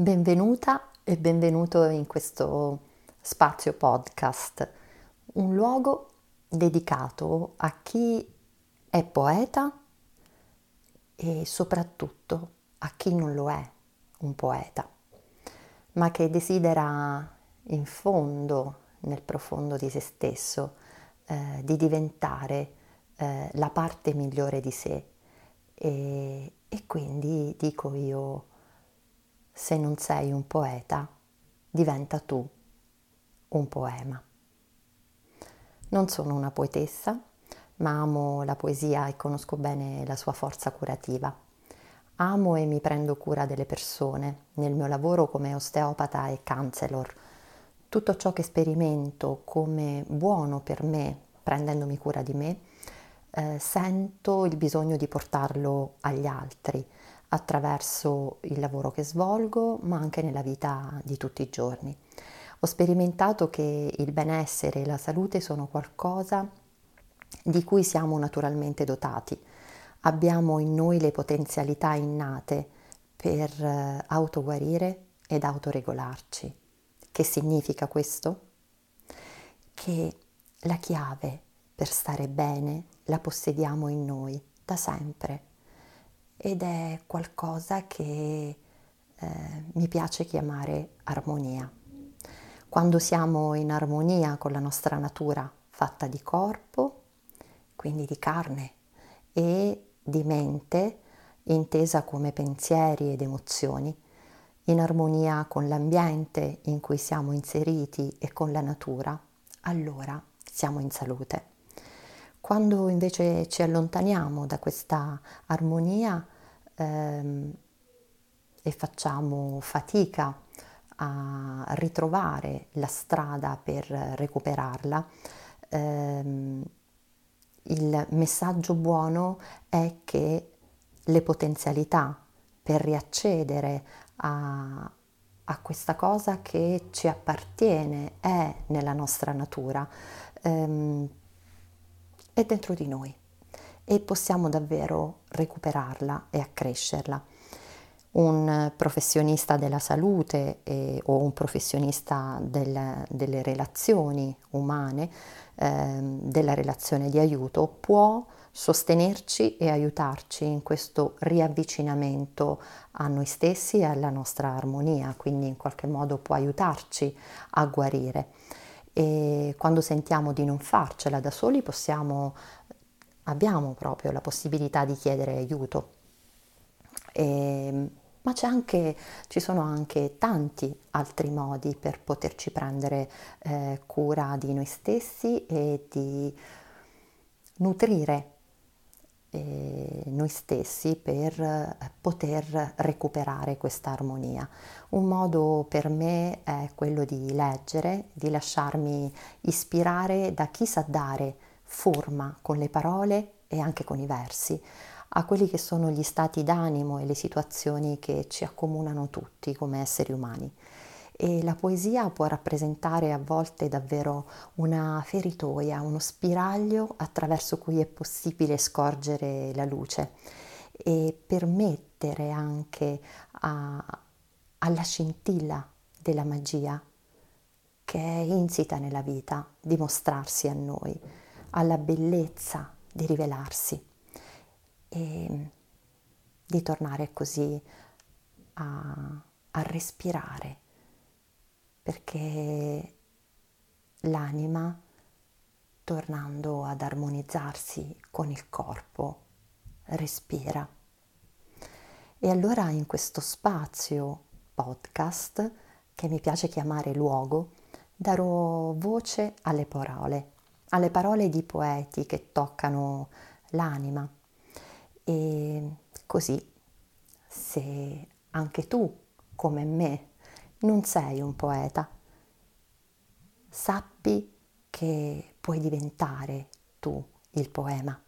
Benvenuta e benvenuto in questo spazio podcast, un luogo dedicato a chi è poeta e soprattutto a chi non lo è un poeta, ma che desidera in fondo, nel profondo di se stesso, eh, di diventare eh, la parte migliore di sé. E, e quindi dico io, se non sei un poeta, diventa tu un poema. Non sono una poetessa, ma amo la poesia e conosco bene la sua forza curativa. Amo e mi prendo cura delle persone nel mio lavoro come osteopata e counselor. Tutto ciò che sperimento come buono per me, prendendomi cura di me, eh, sento il bisogno di portarlo agli altri attraverso il lavoro che svolgo, ma anche nella vita di tutti i giorni. Ho sperimentato che il benessere e la salute sono qualcosa di cui siamo naturalmente dotati. Abbiamo in noi le potenzialità innate per eh, autoguarire ed autoregolarci. Che significa questo? Che la chiave per stare bene la possediamo in noi da sempre ed è qualcosa che eh, mi piace chiamare armonia. Quando siamo in armonia con la nostra natura fatta di corpo, quindi di carne, e di mente, intesa come pensieri ed emozioni, in armonia con l'ambiente in cui siamo inseriti e con la natura, allora siamo in salute. Quando invece ci allontaniamo da questa armonia ehm, e facciamo fatica a ritrovare la strada per recuperarla, ehm, il messaggio buono è che le potenzialità per riaccedere a, a questa cosa che ci appartiene, è nella nostra natura, ehm, è dentro di noi e possiamo davvero recuperarla e accrescerla un professionista della salute eh, o un professionista del, delle relazioni umane, eh, della relazione di aiuto, può sostenerci e aiutarci in questo riavvicinamento a noi stessi e alla nostra armonia, quindi in qualche modo può aiutarci a guarire. E quando sentiamo di non farcela da soli possiamo, abbiamo proprio la possibilità di chiedere aiuto. E, ma anche, ci sono anche tanti altri modi per poterci prendere eh, cura di noi stessi e di nutrire eh, noi stessi per eh, poter recuperare questa armonia. Un modo per me è quello di leggere, di lasciarmi ispirare da chi sa dare forma con le parole e anche con i versi a quelli che sono gli stati d'animo e le situazioni che ci accomunano tutti come esseri umani. E la poesia può rappresentare a volte davvero una feritoia, uno spiraglio attraverso cui è possibile scorgere la luce e permettere anche a, alla scintilla della magia che è insita nella vita di mostrarsi a noi, alla bellezza di rivelarsi e di tornare così a, a respirare, perché l'anima, tornando ad armonizzarsi con il corpo, respira. E allora in questo spazio podcast, che mi piace chiamare luogo, darò voce alle parole, alle parole di poeti che toccano l'anima e così, se anche tu, come me, non sei un poeta, sappi che puoi diventare tu il poema.